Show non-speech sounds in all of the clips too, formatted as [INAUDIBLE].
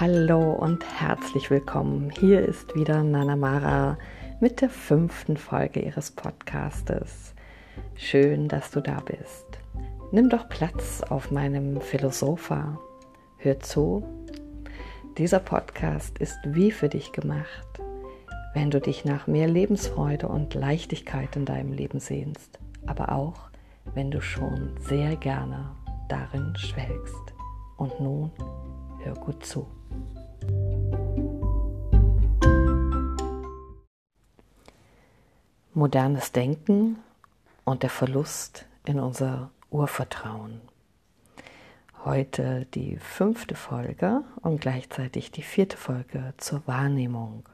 Hallo und herzlich willkommen. Hier ist wieder Nana Mara mit der fünften Folge ihres Podcastes. Schön, dass du da bist. Nimm doch Platz auf meinem Philosopher. Hör zu. Dieser Podcast ist wie für dich gemacht, wenn du dich nach mehr Lebensfreude und Leichtigkeit in deinem Leben sehnst, aber auch, wenn du schon sehr gerne darin schwelgst. Und nun hör gut zu. Modernes Denken und der Verlust in unser Urvertrauen. Heute die fünfte Folge und gleichzeitig die vierte Folge zur Wahrnehmung.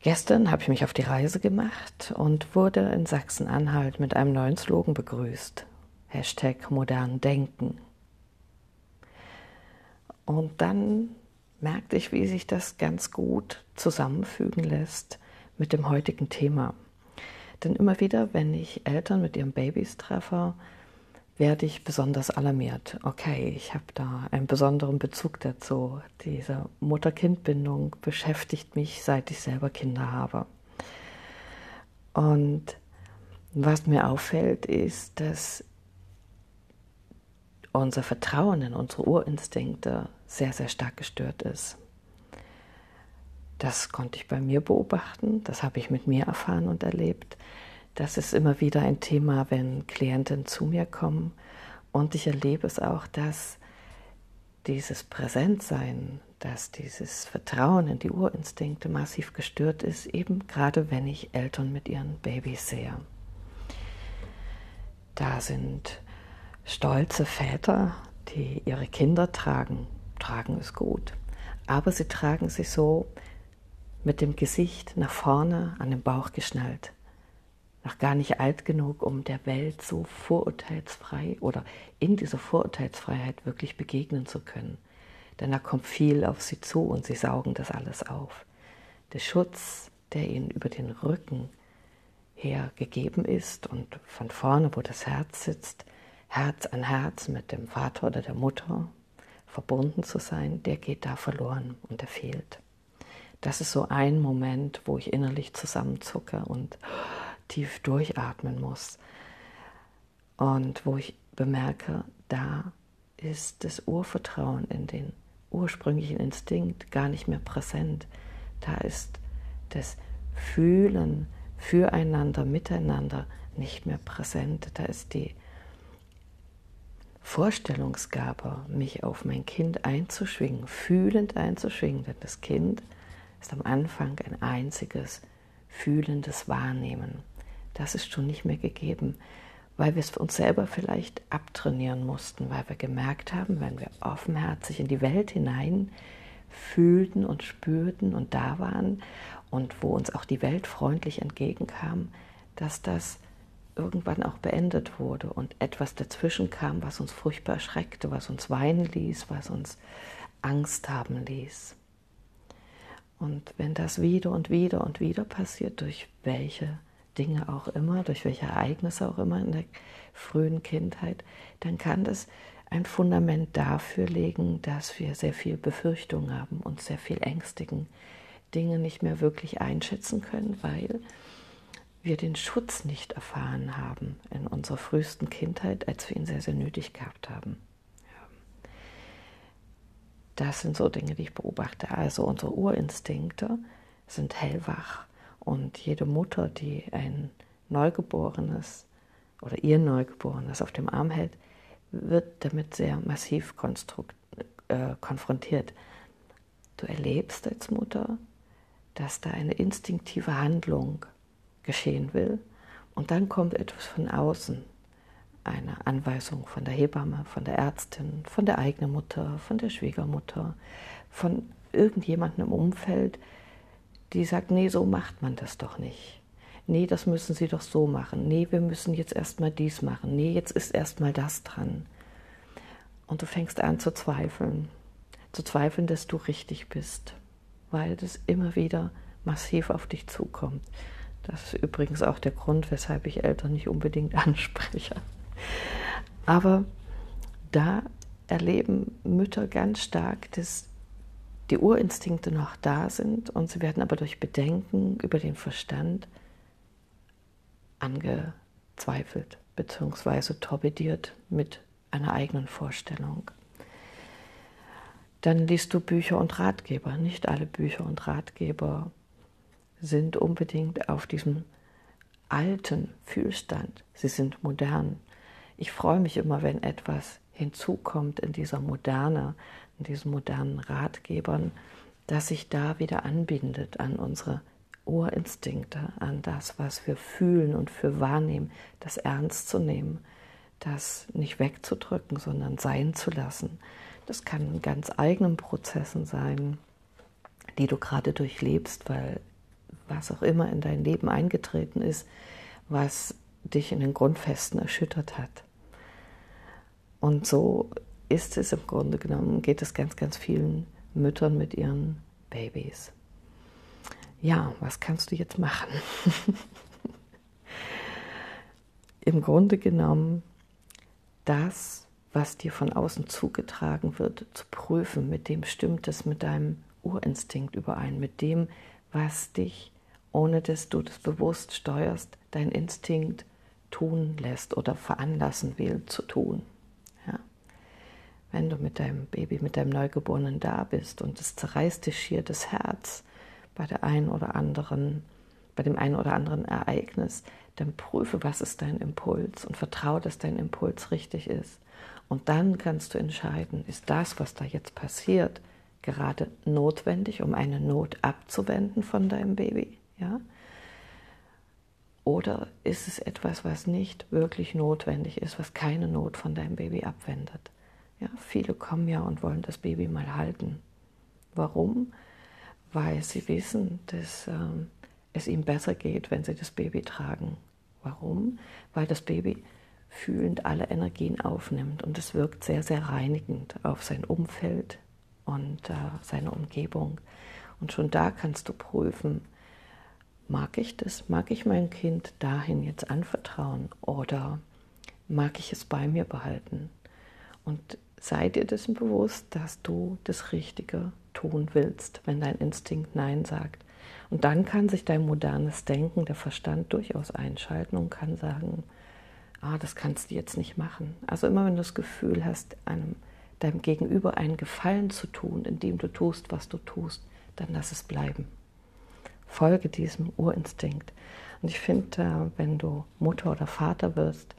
Gestern habe ich mich auf die Reise gemacht und wurde in Sachsen-Anhalt mit einem neuen Slogan begrüßt. Hashtag modern Denken. Und dann merkte ich, wie sich das ganz gut zusammenfügen lässt mit dem heutigen Thema. Denn immer wieder, wenn ich Eltern mit ihren Babys treffe, werde ich besonders alarmiert. Okay, ich habe da einen besonderen Bezug dazu. Diese Mutter-Kind-Bindung beschäftigt mich, seit ich selber Kinder habe. Und was mir auffällt, ist, dass unser Vertrauen in unsere Urinstinkte sehr, sehr stark gestört ist. Das konnte ich bei mir beobachten, das habe ich mit mir erfahren und erlebt. Das ist immer wieder ein Thema, wenn Klienten zu mir kommen. Und ich erlebe es auch, dass dieses Präsentsein, dass dieses Vertrauen in die Urinstinkte massiv gestört ist, eben gerade wenn ich Eltern mit ihren Babys sehe. Da sind stolze Väter, die ihre Kinder tragen. Tragen ist gut. Aber sie tragen sie so, mit dem Gesicht nach vorne an den Bauch geschnallt. Noch gar nicht alt genug, um der Welt so vorurteilsfrei oder in dieser Vorurteilsfreiheit wirklich begegnen zu können. Denn da kommt viel auf sie zu und sie saugen das alles auf. Der Schutz, der ihnen über den Rücken her gegeben ist und von vorne, wo das Herz sitzt, Herz an Herz mit dem Vater oder der Mutter verbunden zu sein, der geht da verloren und der fehlt das ist so ein Moment, wo ich innerlich zusammenzucke und tief durchatmen muss. Und wo ich bemerke, da ist das Urvertrauen in den ursprünglichen Instinkt gar nicht mehr präsent. Da ist das Fühlen füreinander, miteinander nicht mehr präsent. Da ist die Vorstellungsgabe, mich auf mein Kind einzuschwingen, fühlend einzuschwingen, denn das Kind ist am Anfang ein einziges fühlendes Wahrnehmen. Das ist schon nicht mehr gegeben, weil wir es für uns selber vielleicht abtrainieren mussten, weil wir gemerkt haben, wenn wir offenherzig in die Welt hinein fühlten und spürten und da waren und wo uns auch die Welt freundlich entgegenkam, dass das irgendwann auch beendet wurde und etwas dazwischen kam, was uns furchtbar erschreckte, was uns weinen ließ, was uns Angst haben ließ. Und wenn das wieder und wieder und wieder passiert, durch welche Dinge auch immer, durch welche Ereignisse auch immer in der frühen Kindheit, dann kann das ein Fundament dafür legen, dass wir sehr viel Befürchtung haben und sehr viel ängstigen, Dinge nicht mehr wirklich einschätzen können, weil wir den Schutz nicht erfahren haben in unserer frühesten Kindheit, als wir ihn sehr, sehr nötig gehabt haben. Das sind so Dinge, die ich beobachte. Also unsere Urinstinkte sind hellwach und jede Mutter, die ein Neugeborenes oder ihr Neugeborenes auf dem Arm hält, wird damit sehr massiv äh, konfrontiert. Du erlebst als Mutter, dass da eine instinktive Handlung geschehen will und dann kommt etwas von außen eine Anweisung von der Hebamme, von der Ärztin, von der eigenen Mutter, von der Schwiegermutter, von irgendjemandem im Umfeld, die sagt, nee, so macht man das doch nicht. Nee, das müssen Sie doch so machen. Nee, wir müssen jetzt erstmal dies machen. Nee, jetzt ist erstmal das dran. Und du fängst an zu zweifeln. Zu zweifeln, dass du richtig bist, weil das immer wieder massiv auf dich zukommt. Das ist übrigens auch der Grund, weshalb ich Eltern nicht unbedingt [LAUGHS] anspreche. Aber da erleben Mütter ganz stark, dass die Urinstinkte noch da sind und sie werden aber durch Bedenken über den Verstand angezweifelt bzw. torpediert mit einer eigenen Vorstellung. Dann liest du Bücher und Ratgeber. Nicht alle Bücher und Ratgeber sind unbedingt auf diesem alten Fühlstand. Sie sind modern. Ich freue mich immer, wenn etwas hinzukommt in dieser Moderne, in diesen modernen Ratgebern, dass sich da wieder anbindet an unsere Urinstinkte, an das, was wir fühlen und für wahrnehmen, das ernst zu nehmen, das nicht wegzudrücken, sondern sein zu lassen. Das kann in ganz eigenen Prozessen sein, die du gerade durchlebst, weil was auch immer in dein Leben eingetreten ist, was dich in den Grundfesten erschüttert hat. Und so ist es im Grunde genommen, geht es ganz, ganz vielen Müttern mit ihren Babys. Ja, was kannst du jetzt machen? [LAUGHS] Im Grunde genommen das, was dir von außen zugetragen wird, zu prüfen, mit dem stimmt es mit deinem Urinstinkt überein, mit dem, was dich, ohne dass du das bewusst steuerst, dein Instinkt tun lässt oder veranlassen will zu tun. Wenn du mit deinem Baby, mit deinem Neugeborenen da bist und es zerreißt dich schier das Herz bei der einen oder anderen, bei dem einen oder anderen Ereignis, dann prüfe, was ist dein Impuls und vertraue, dass dein Impuls richtig ist. Und dann kannst du entscheiden, ist das, was da jetzt passiert, gerade notwendig, um eine Not abzuwenden von deinem Baby? Ja? Oder ist es etwas, was nicht wirklich notwendig ist, was keine Not von deinem Baby abwendet? Ja, viele kommen ja und wollen das Baby mal halten. Warum? Weil sie wissen, dass ähm, es ihm besser geht, wenn sie das Baby tragen. Warum? Weil das Baby fühlend alle Energien aufnimmt und es wirkt sehr, sehr reinigend auf sein Umfeld und äh, seine Umgebung. Und schon da kannst du prüfen, mag ich das, mag ich mein Kind dahin jetzt anvertrauen oder mag ich es bei mir behalten? Und sei dir dessen bewusst, dass du das Richtige tun willst, wenn dein Instinkt Nein sagt. Und dann kann sich dein modernes Denken, der Verstand durchaus einschalten und kann sagen, ah, das kannst du jetzt nicht machen. Also immer wenn du das Gefühl hast, einem, deinem Gegenüber einen Gefallen zu tun, indem du tust, was du tust, dann lass es bleiben. Folge diesem Urinstinkt. Und ich finde, äh, wenn du Mutter oder Vater wirst,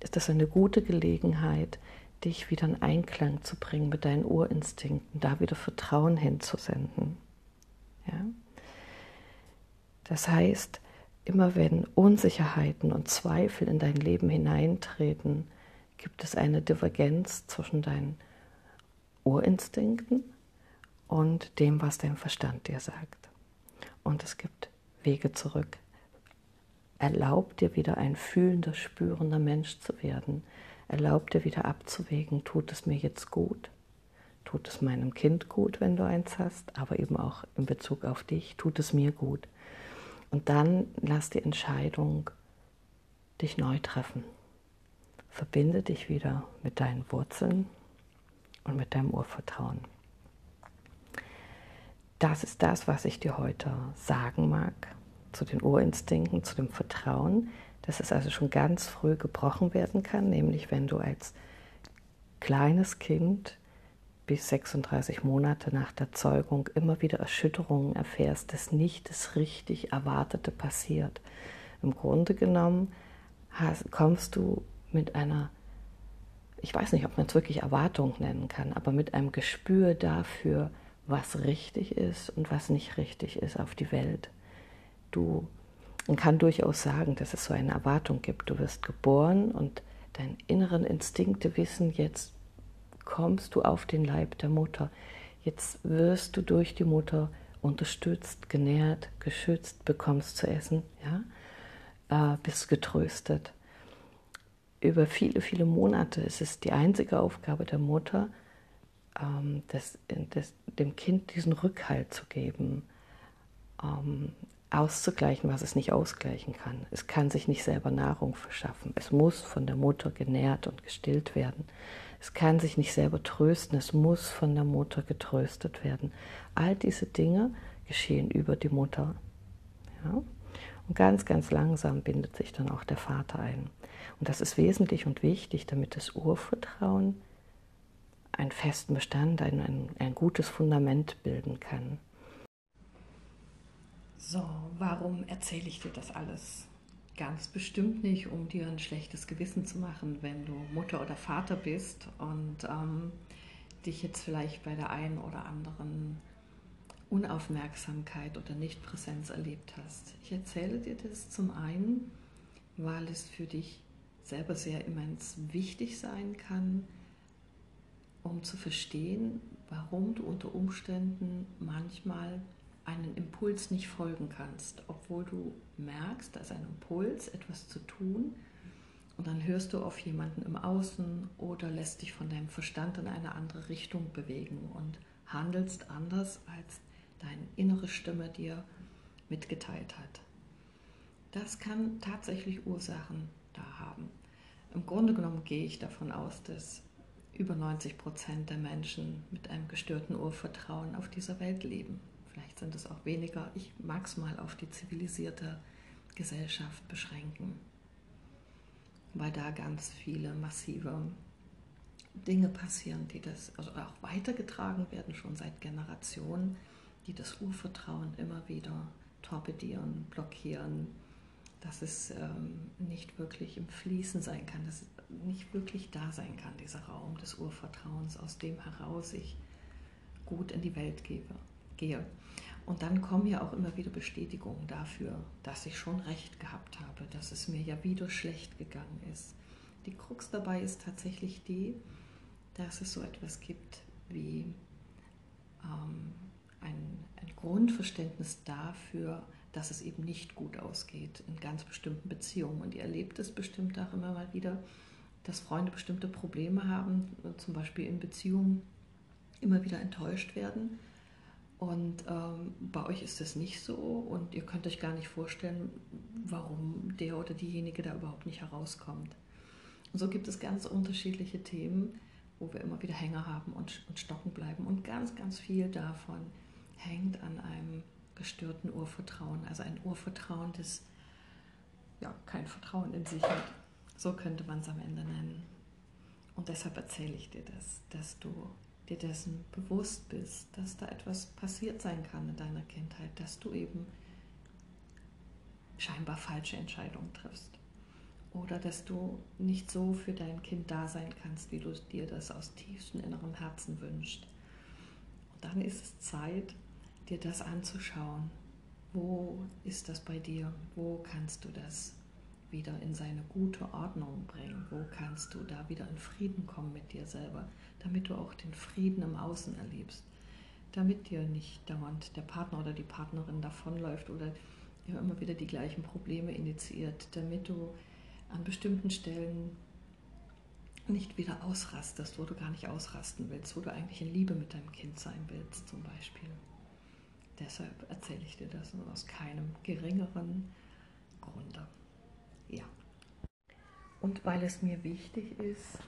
ist das eine gute Gelegenheit, dich wieder in Einklang zu bringen mit deinen Urinstinkten, da wieder Vertrauen hinzusenden. Ja? Das heißt, immer wenn Unsicherheiten und Zweifel in dein Leben hineintreten, gibt es eine Divergenz zwischen deinen Urinstinkten und dem, was dein Verstand dir sagt. Und es gibt Wege zurück. Erlaub dir wieder ein fühlender, spürender Mensch zu werden. Erlaub dir wieder abzuwägen, tut es mir jetzt gut? Tut es meinem Kind gut, wenn du eins hast, aber eben auch in Bezug auf dich, tut es mir gut? Und dann lass die Entscheidung dich neu treffen. Verbinde dich wieder mit deinen Wurzeln und mit deinem Urvertrauen. Das ist das, was ich dir heute sagen mag zu den Urinstinkten, zu dem Vertrauen, dass es also schon ganz früh gebrochen werden kann, nämlich wenn du als kleines Kind bis 36 Monate nach der Zeugung immer wieder Erschütterungen erfährst, dass nicht das richtig Erwartete passiert. Im Grunde genommen hast, kommst du mit einer, ich weiß nicht, ob man es wirklich Erwartung nennen kann, aber mit einem Gespür dafür, was richtig ist und was nicht richtig ist auf die Welt. Du man kann durchaus sagen, dass es so eine Erwartung gibt. Du wirst geboren und deine inneren Instinkte wissen jetzt, kommst du auf den Leib der Mutter. Jetzt wirst du durch die Mutter unterstützt, genährt, geschützt, bekommst zu essen, ja? Äh, bist getröstet. Über viele, viele Monate ist es die einzige Aufgabe der Mutter, ähm, das, das, dem Kind diesen Rückhalt zu geben, ähm, auszugleichen, was es nicht ausgleichen kann. Es kann sich nicht selber Nahrung verschaffen. Es muss von der Mutter genährt und gestillt werden. Es kann sich nicht selber trösten. Es muss von der Mutter getröstet werden. All diese Dinge geschehen über die Mutter. Ja? Und ganz, ganz langsam bindet sich dann auch der Vater ein. Und das ist wesentlich und wichtig, damit das Urvertrauen einen festen Bestand, ein, ein, ein gutes Fundament bilden kann. So, warum erzähle ich dir das alles? Ganz bestimmt nicht, um dir ein schlechtes Gewissen zu machen, wenn du Mutter oder Vater bist und ähm, dich jetzt vielleicht bei der einen oder anderen Unaufmerksamkeit oder Nichtpräsenz erlebt hast. Ich erzähle dir das zum einen, weil es für dich selber sehr immens wichtig sein kann, um zu verstehen, warum du unter Umständen manchmal einen Impuls nicht folgen kannst, obwohl du merkst, da ist ein Impuls, etwas zu tun, und dann hörst du auf jemanden im Außen oder lässt dich von deinem Verstand in eine andere Richtung bewegen und handelst anders, als deine innere Stimme dir mitgeteilt hat. Das kann tatsächlich Ursachen da haben. Im Grunde genommen gehe ich davon aus, dass über 90 Prozent der Menschen mit einem gestörten Urvertrauen auf dieser Welt leben vielleicht sind es auch weniger, ich mag es mal auf die zivilisierte Gesellschaft beschränken, weil da ganz viele massive Dinge passieren, die das also auch weitergetragen werden, schon seit Generationen, die das Urvertrauen immer wieder torpedieren, blockieren, dass es ähm, nicht wirklich im Fließen sein kann, dass es nicht wirklich da sein kann, dieser Raum des Urvertrauens, aus dem heraus ich gut in die Welt gebe gehe. Und dann kommen ja auch immer wieder Bestätigungen dafür, dass ich schon recht gehabt habe, dass es mir ja wieder schlecht gegangen ist. Die Krux dabei ist tatsächlich die, dass es so etwas gibt wie ähm, ein, ein Grundverständnis dafür, dass es eben nicht gut ausgeht in ganz bestimmten Beziehungen. Und ihr erlebt es bestimmt auch immer mal wieder, dass Freunde bestimmte Probleme haben, zum Beispiel in Beziehungen immer wieder enttäuscht werden und ähm, bei euch ist das nicht so und ihr könnt euch gar nicht vorstellen, warum der oder diejenige da überhaupt nicht herauskommt. Und so gibt es ganz unterschiedliche Themen, wo wir immer wieder Hänger haben und, und stocken bleiben. Und ganz, ganz viel davon hängt an einem gestörten Urvertrauen. Also ein Urvertrauen, das ja kein Vertrauen in sich hat. So könnte man es am Ende nennen. Und deshalb erzähle ich dir das, dass du dir dessen bewusst bist, dass da etwas passiert sein kann in deiner Kindheit, dass du eben scheinbar falsche Entscheidungen triffst. Oder dass du nicht so für dein Kind da sein kannst, wie du dir das aus tiefstem inneren Herzen wünschst. Und dann ist es Zeit, dir das anzuschauen. Wo ist das bei dir? Wo kannst du das wieder in seine gute Ordnung bringen? Wo kannst du da wieder in Frieden kommen mit dir selber, damit du auch den Frieden im Außen erlebst? Damit dir nicht dauernd der Partner oder die Partnerin davonläuft oder ja, immer wieder die gleichen Probleme initiiert, damit du an bestimmten Stellen nicht wieder ausrastest, wo du gar nicht ausrasten willst, wo du eigentlich in Liebe mit deinem Kind sein willst, zum Beispiel. Deshalb erzähle ich dir das aus keinem geringeren Grunde. Ja. Und weil es mir wichtig ist,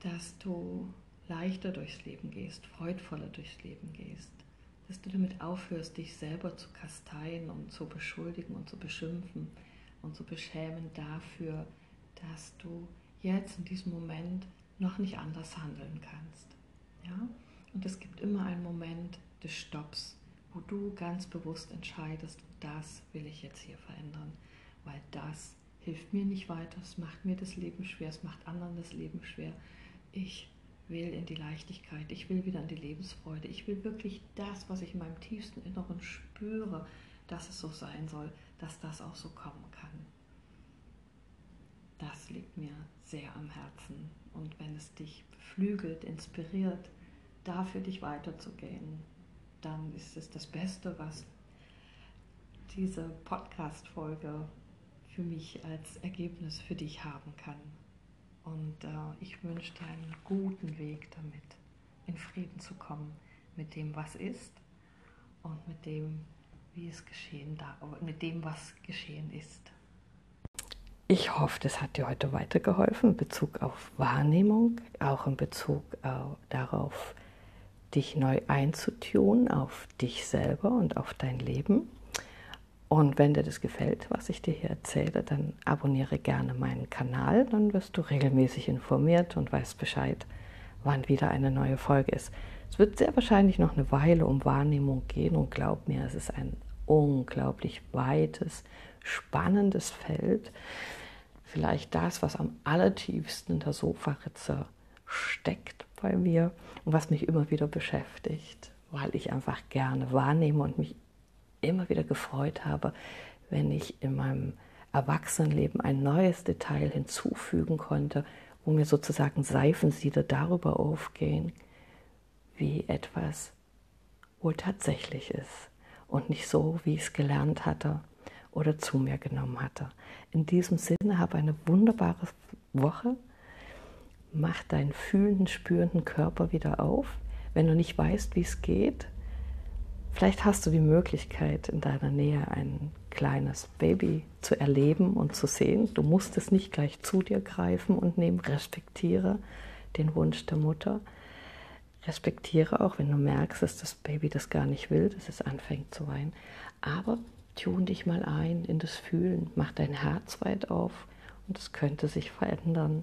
dass du leichter durchs Leben gehst, freudvoller durchs Leben gehst, dass du damit aufhörst, dich selber zu kasteien und zu beschuldigen und zu beschimpfen und zu beschämen dafür, dass du jetzt in diesem Moment noch nicht anders handeln kannst. Ja? Und es gibt immer einen Moment des Stopps, wo du ganz bewusst entscheidest, das will ich jetzt hier verändern weil das hilft mir nicht weiter, es macht mir das Leben schwer, es macht anderen das Leben schwer. Ich will in die Leichtigkeit, ich will wieder in die Lebensfreude, ich will wirklich das, was ich in meinem tiefsten Inneren spüre, dass es so sein soll, dass das auch so kommen kann. Das liegt mir sehr am Herzen. Und wenn es dich beflügelt, inspiriert, dafür dich weiterzugehen, dann ist es das Beste, was diese Podcast-Folge für mich als Ergebnis für dich haben kann. Und äh, ich wünsche dir einen guten Weg damit, in Frieden zu kommen mit dem, was ist und mit dem, wie es geschehen darf, mit dem, was geschehen ist. Ich hoffe, das hat dir heute weitergeholfen in Bezug auf Wahrnehmung, auch in Bezug äh, darauf, dich neu einzutun auf dich selber und auf dein Leben. Und wenn dir das gefällt, was ich dir hier erzähle, dann abonniere gerne meinen Kanal, dann wirst du regelmäßig informiert und weißt Bescheid, wann wieder eine neue Folge ist. Es wird sehr wahrscheinlich noch eine Weile um Wahrnehmung gehen und glaub mir, es ist ein unglaublich weites, spannendes Feld. Vielleicht das, was am allertiefsten in der Sofaritze steckt bei mir und was mich immer wieder beschäftigt, weil ich einfach gerne wahrnehme und mich immer wieder gefreut habe, wenn ich in meinem Erwachsenenleben ein neues Detail hinzufügen konnte, wo mir sozusagen Seifensieder darüber aufgehen, wie etwas wohl tatsächlich ist und nicht so, wie ich es gelernt hatte oder zu mir genommen hatte. In diesem Sinne habe eine wunderbare Woche. Mach deinen fühlenden, spürenden Körper wieder auf. Wenn du nicht weißt, wie es geht, Vielleicht hast du die Möglichkeit, in deiner Nähe ein kleines Baby zu erleben und zu sehen. Du musst es nicht gleich zu dir greifen und nehmen. Respektiere den Wunsch der Mutter. Respektiere auch, wenn du merkst, dass das Baby das gar nicht will, dass es anfängt zu weinen. Aber tun dich mal ein in das Fühlen. Mach dein Herz weit auf und es könnte sich verändern,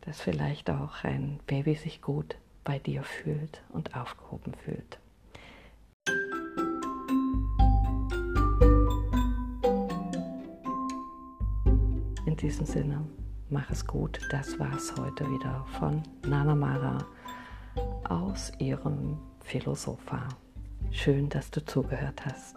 dass vielleicht auch ein Baby sich gut bei dir fühlt und aufgehoben fühlt. Diesem Sinne, mach es gut. Das war es heute wieder von Nana Mara aus ihrem Philosopha. Schön, dass du zugehört hast.